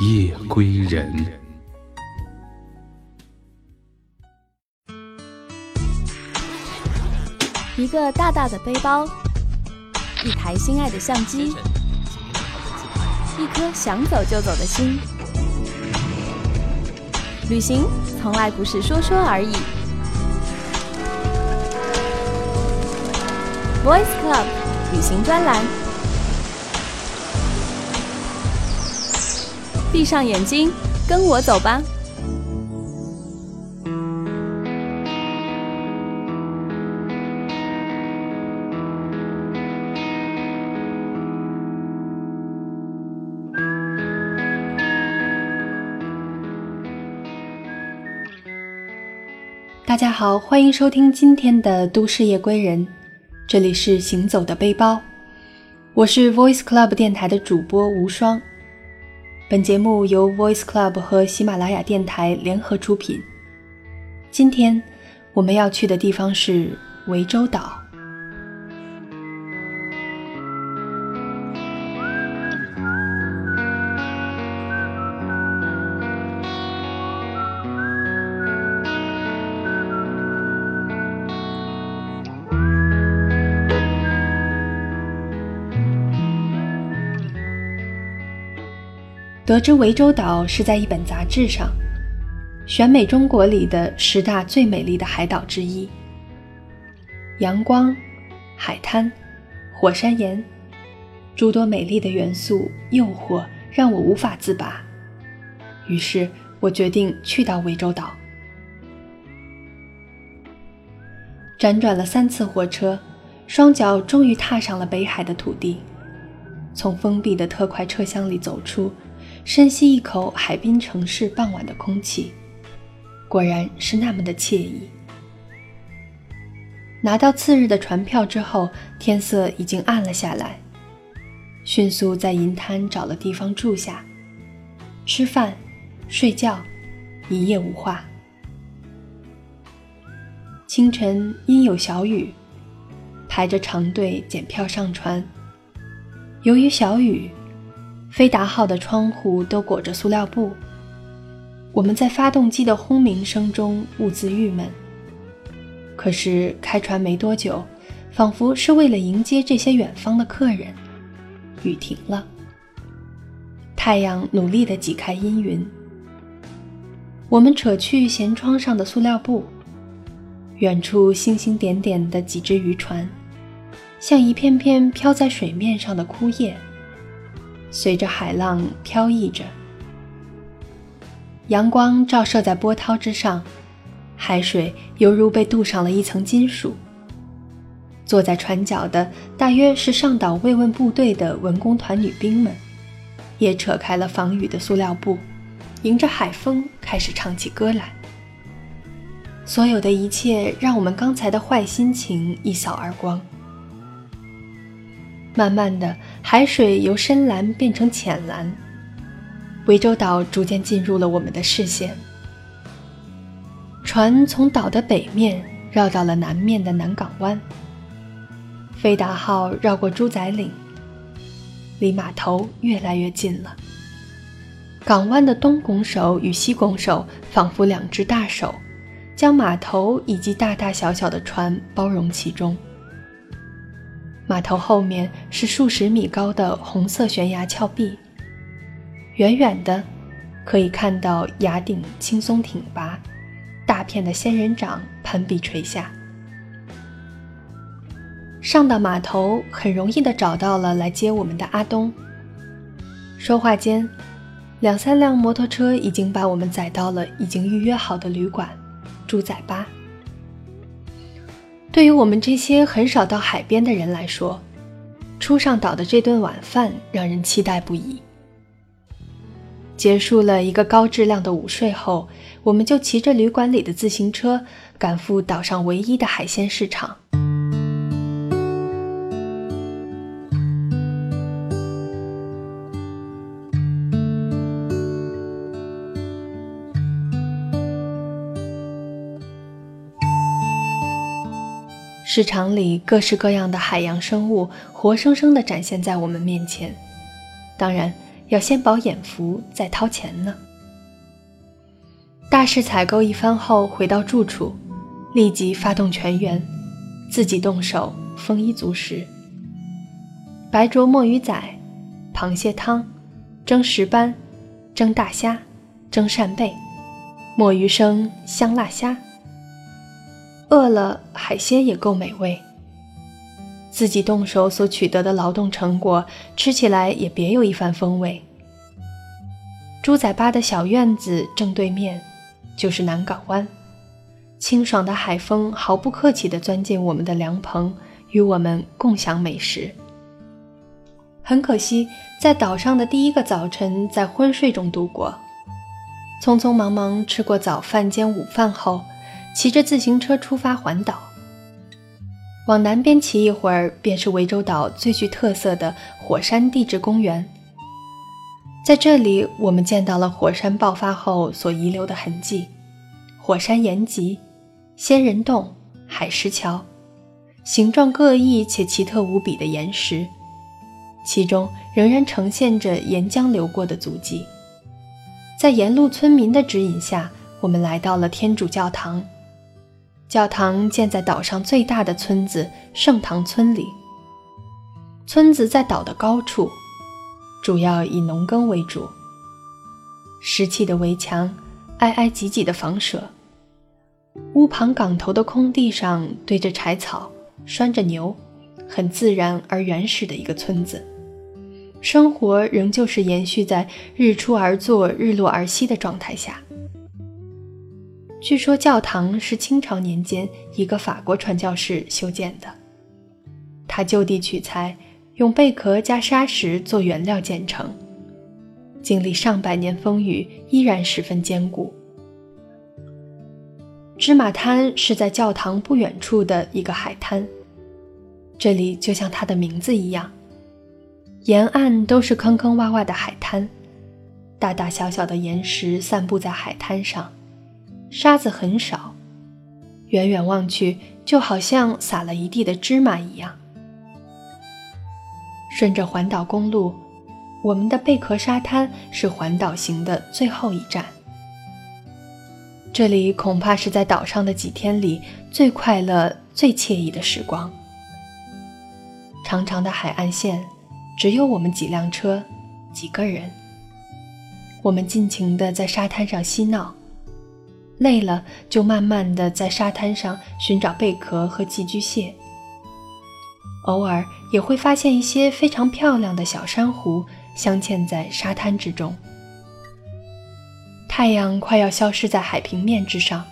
夜归人。一个大大的背包，一台心爱的相机，一颗想走就走的心。旅行从来不是说说而已。Voice Club 旅行专栏，闭上眼睛，跟我走吧。大家好，欢迎收听今天的《都市夜归人》，这里是行走的背包，我是 Voice Club 电台的主播无双。本节目由 Voice Club 和喜马拉雅电台联合出品。今天我们要去的地方是涠洲岛。得知涠洲岛是在一本杂志上选美中国里的十大最美丽的海岛之一，阳光、海滩、火山岩，诸多美丽的元素诱惑让我无法自拔。于是我决定去到涠洲岛。辗转了三次火车，双脚终于踏上了北海的土地，从封闭的特快车厢里走出。深吸一口海滨城市傍晚的空气，果然是那么的惬意。拿到次日的船票之后，天色已经暗了下来，迅速在银滩找了地方住下，吃饭、睡觉，一夜无话。清晨阴有小雨，排着长队检票上船。由于小雨。飞达号的窗户都裹着塑料布，我们在发动机的轰鸣声中兀自郁闷。可是开船没多久，仿佛是为了迎接这些远方的客人，雨停了。太阳努力地挤开阴云，我们扯去舷窗上的塑料布，远处星星点点的几只渔船，像一片片飘在水面上的枯叶。随着海浪飘逸着，阳光照射在波涛之上，海水犹如被镀上了一层金属。坐在船角的大约是上岛慰问部队的文工团女兵们，也扯开了防雨的塑料布，迎着海风开始唱起歌来。所有的一切让我们刚才的坏心情一扫而光。慢慢的，海水由深蓝变成浅蓝，涠洲岛逐渐进入了我们的视线。船从岛的北面绕到了南面的南港湾。飞达号绕过猪仔岭，离码头越来越近了。港湾的东拱手与西拱手仿佛两只大手，将码头以及大大小小的船包容其中。码头后面是数十米高的红色悬崖峭壁，远远的可以看到崖顶轻松挺拔，大片的仙人掌攀壁垂下。上到码头，很容易的找到了来接我们的阿东。说话间，两三辆摩托车已经把我们载到了已经预约好的旅馆——猪仔吧。对于我们这些很少到海边的人来说，初上岛的这顿晚饭让人期待不已。结束了一个高质量的午睡后，我们就骑着旅馆里的自行车赶赴岛上唯一的海鲜市场。市场里各式各样的海洋生物活生生地展现在我们面前，当然要先饱眼福再掏钱呢。大肆采购一番后，回到住处，立即发动全员，自己动手丰衣足食。白灼墨鱼仔、螃蟹汤、蒸石斑、蒸大虾、蒸扇贝、墨鱼生、香辣虾。饿了，海鲜也够美味。自己动手所取得的劳动成果，吃起来也别有一番风味。猪仔吧的小院子正对面，就是南港湾，清爽的海风毫不客气地钻进我们的凉棚，与我们共享美食。很可惜，在岛上的第一个早晨在昏睡中度过，匆匆忙忙吃过早饭兼午饭后。骑着自行车出发环岛，往南边骑一会儿，便是涠洲岛最具特色的火山地质公园。在这里，我们见到了火山爆发后所遗留的痕迹：火山岩脊、仙人洞、海石桥，形状各异且奇特无比的岩石，其中仍然呈现着岩浆流过的足迹。在沿路村民的指引下，我们来到了天主教堂。教堂建在岛上最大的村子圣堂村里。村子在岛的高处，主要以农耕为主。石砌的围墙，挨挨挤挤的房舍。屋旁岗头的空地上堆着柴草，拴着牛，很自然而原始的一个村子。生活仍旧是延续在日出而作、日落而息的状态下。据说教堂是清朝年间一个法国传教士修建的，他就地取材，用贝壳加砂石做原料建成，经历上百年风雨，依然十分坚固。芝麻滩是在教堂不远处的一个海滩，这里就像它的名字一样，沿岸都是坑坑洼洼的海滩，大大小小的岩石散布在海滩上。沙子很少，远远望去就好像撒了一地的芝麻一样。顺着环岛公路，我们的贝壳沙滩是环岛行的最后一站。这里恐怕是在岛上的几天里最快乐、最惬意的时光。长长的海岸线，只有我们几辆车，几个人。我们尽情地在沙滩上嬉闹。累了，就慢慢地在沙滩上寻找贝壳和寄居蟹。偶尔也会发现一些非常漂亮的小珊瑚镶嵌在沙滩之中。太阳快要消失在海平面之上，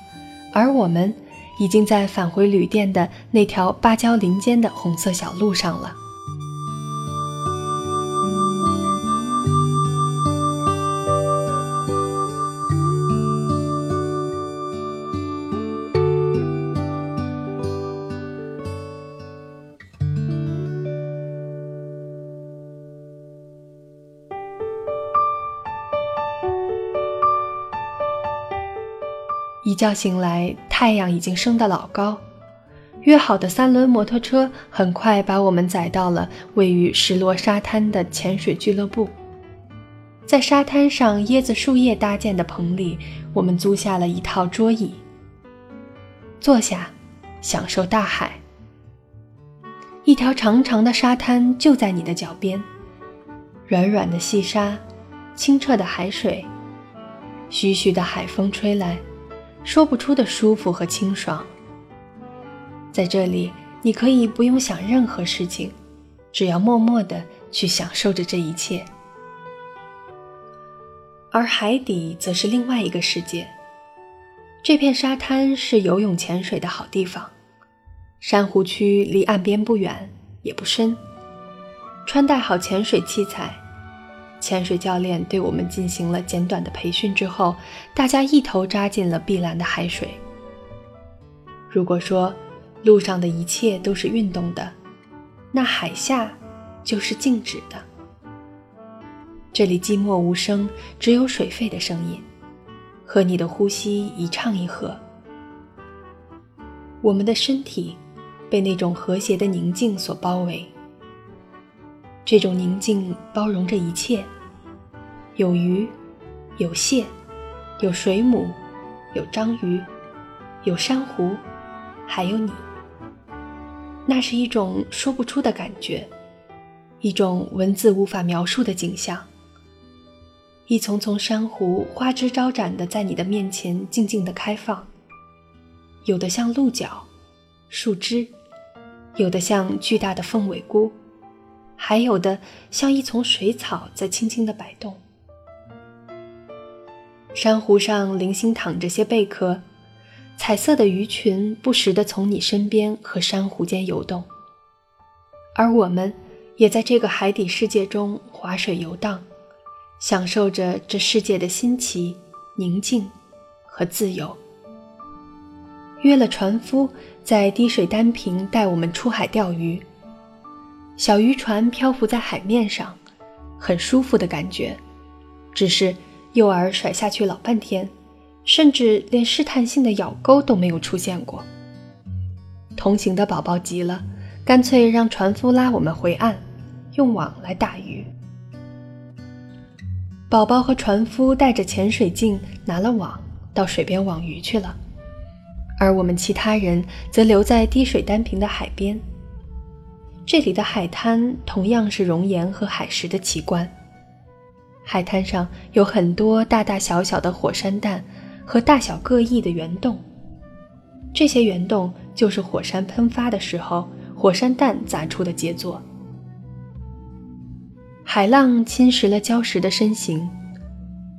而我们已经在返回旅店的那条芭蕉林间的红色小路上了。觉醒来，太阳已经升得老高。约好的三轮摩托车很快把我们载到了位于石螺沙滩的潜水俱乐部。在沙滩上椰子树叶搭建的棚里，我们租下了一套桌椅，坐下，享受大海。一条长长的沙滩就在你的脚边，软软的细沙，清澈的海水，徐徐的海风吹来。说不出的舒服和清爽。在这里，你可以不用想任何事情，只要默默地去享受着这一切。而海底则是另外一个世界。这片沙滩是游泳、潜水的好地方。珊瑚区离岸边不远，也不深。穿戴好潜水器材，潜水教练对我们进行了简短的培训之后，大家一头扎进了碧蓝的海水。如果说路上的一切都是运动的，那海下就是静止的。这里寂寞无声，只有水沸的声音，和你的呼吸一唱一和。我们的身体被那种和谐的宁静所包围。这种宁静包容着一切，有鱼，有蟹，有水母，有章鱼，有珊瑚，还有你。那是一种说不出的感觉，一种文字无法描述的景象。一丛丛珊瑚花枝招展的在你的面前静静的开放，有的像鹿角、树枝，有的像巨大的凤尾菇。还有的像一丛水草在轻轻的摆动，珊瑚上零星躺着些贝壳，彩色的鱼群不时地从你身边和珊瑚间游动，而我们也在这个海底世界中划水游荡，享受着这世界的新奇、宁静和自由。约了船夫在滴水丹坪带我们出海钓鱼。小渔船漂浮在海面上，很舒服的感觉。只是诱饵甩下去老半天，甚至连试探性的咬钩都没有出现过。同行的宝宝急了，干脆让船夫拉我们回岸，用网来打鱼。宝宝和船夫带着潜水镜，拿了网，到水边网鱼去了，而我们其他人则留在滴水丹坪的海边。这里的海滩同样是熔岩和海蚀的奇观。海滩上有很多大大小小的火山弹和大小各异的圆洞，这些圆洞就是火山喷发的时候火山弹砸出的杰作。海浪侵蚀了礁石的身形，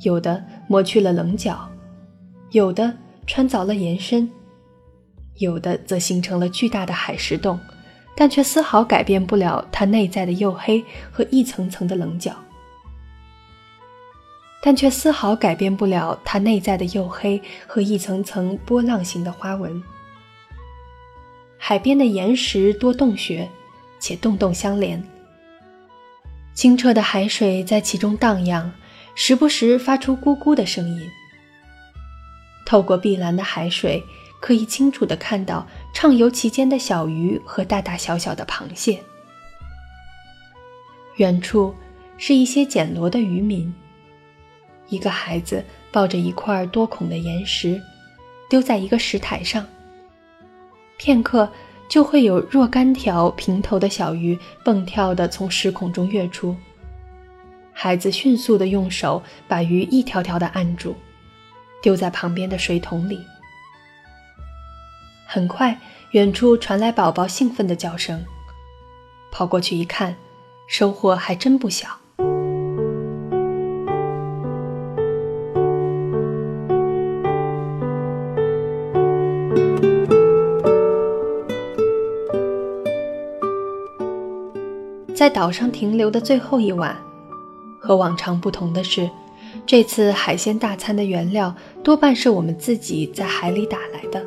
有的磨去了棱角，有的穿凿了延伸，有的则形成了巨大的海石洞。但却丝毫改变不了它内在的黝黑和一层层的棱角。但却丝毫改变不了它内在的黝黑和一层层波浪形的花纹。海边的岩石多洞穴，且洞洞相连。清澈的海水在其中荡漾，时不时发出咕咕的声音。透过碧蓝的海水。可以清楚地看到畅游其间的小鱼和大大小小的螃蟹。远处是一些捡螺的渔民。一个孩子抱着一块多孔的岩石，丢在一个石台上。片刻，就会有若干条平头的小鱼蹦跳地从石孔中跃出。孩子迅速地用手把鱼一条条地按住，丢在旁边的水桶里。很快，远处传来宝宝兴奋的叫声。跑过去一看，收获还真不小。在岛上停留的最后一晚，和往常不同的是，这次海鲜大餐的原料多半是我们自己在海里打来的。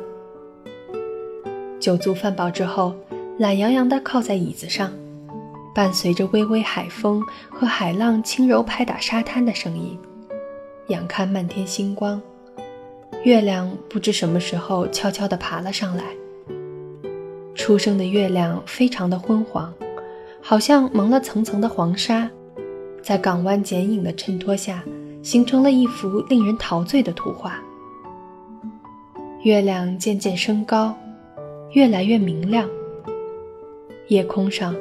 酒足饭饱之后，懒洋洋地靠在椅子上，伴随着微微海风和海浪轻柔拍打沙滩的声音，仰看漫天星光。月亮不知什么时候悄悄地爬了上来。初升的月亮非常的昏黄，好像蒙了层层的黄沙，在港湾剪影的衬托下，形成了一幅令人陶醉的图画。月亮渐渐升高。越来越明亮。夜空上，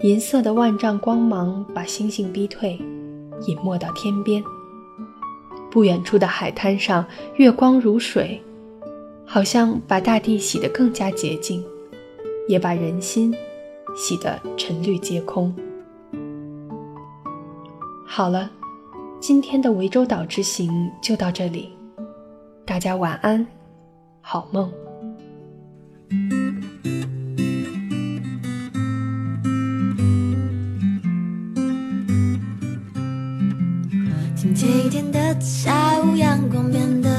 银色的万丈光芒把星星逼退，隐没到天边。不远处的海滩上，月光如水，好像把大地洗得更加洁净，也把人心洗得尘绿皆空。好了，今天的涠洲岛之行就到这里，大家晚安，好梦。下午，阳光变得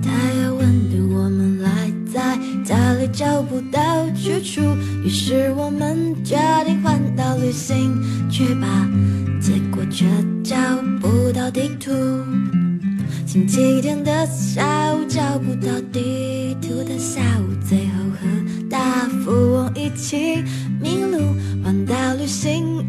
太有温度，我们赖在家里找不到去处，于是我们决定换到旅行，去吧，结果却找不到地图。星期天的下午，找不到地图的下午，最后和大富翁一起迷路，换到旅行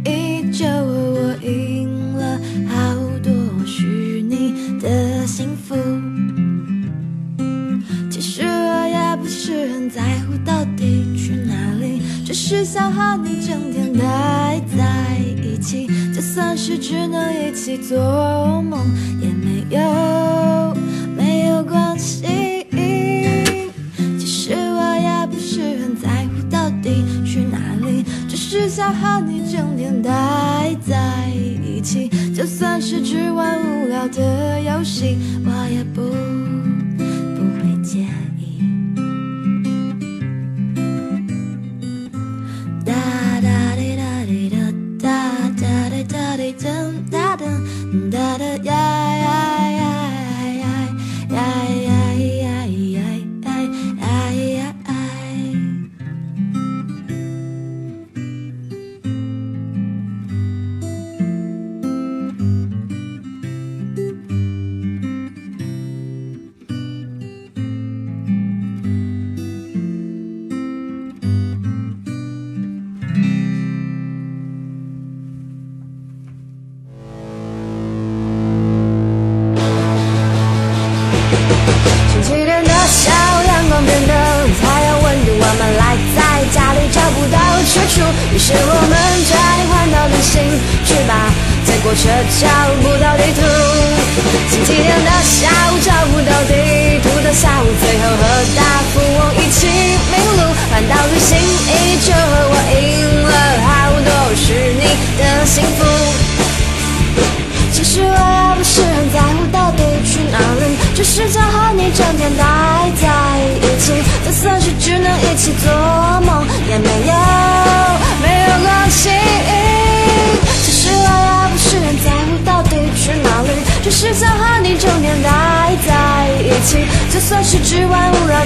想和你整天待在一起，就算是只能一起做梦，也没有没有关系。其实我也不是很在乎到底去哪里，只是想和你整天待在一起，就算是只玩无聊的游戏，我也不不会介意。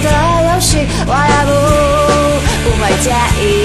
的游戏，我也不不会介意。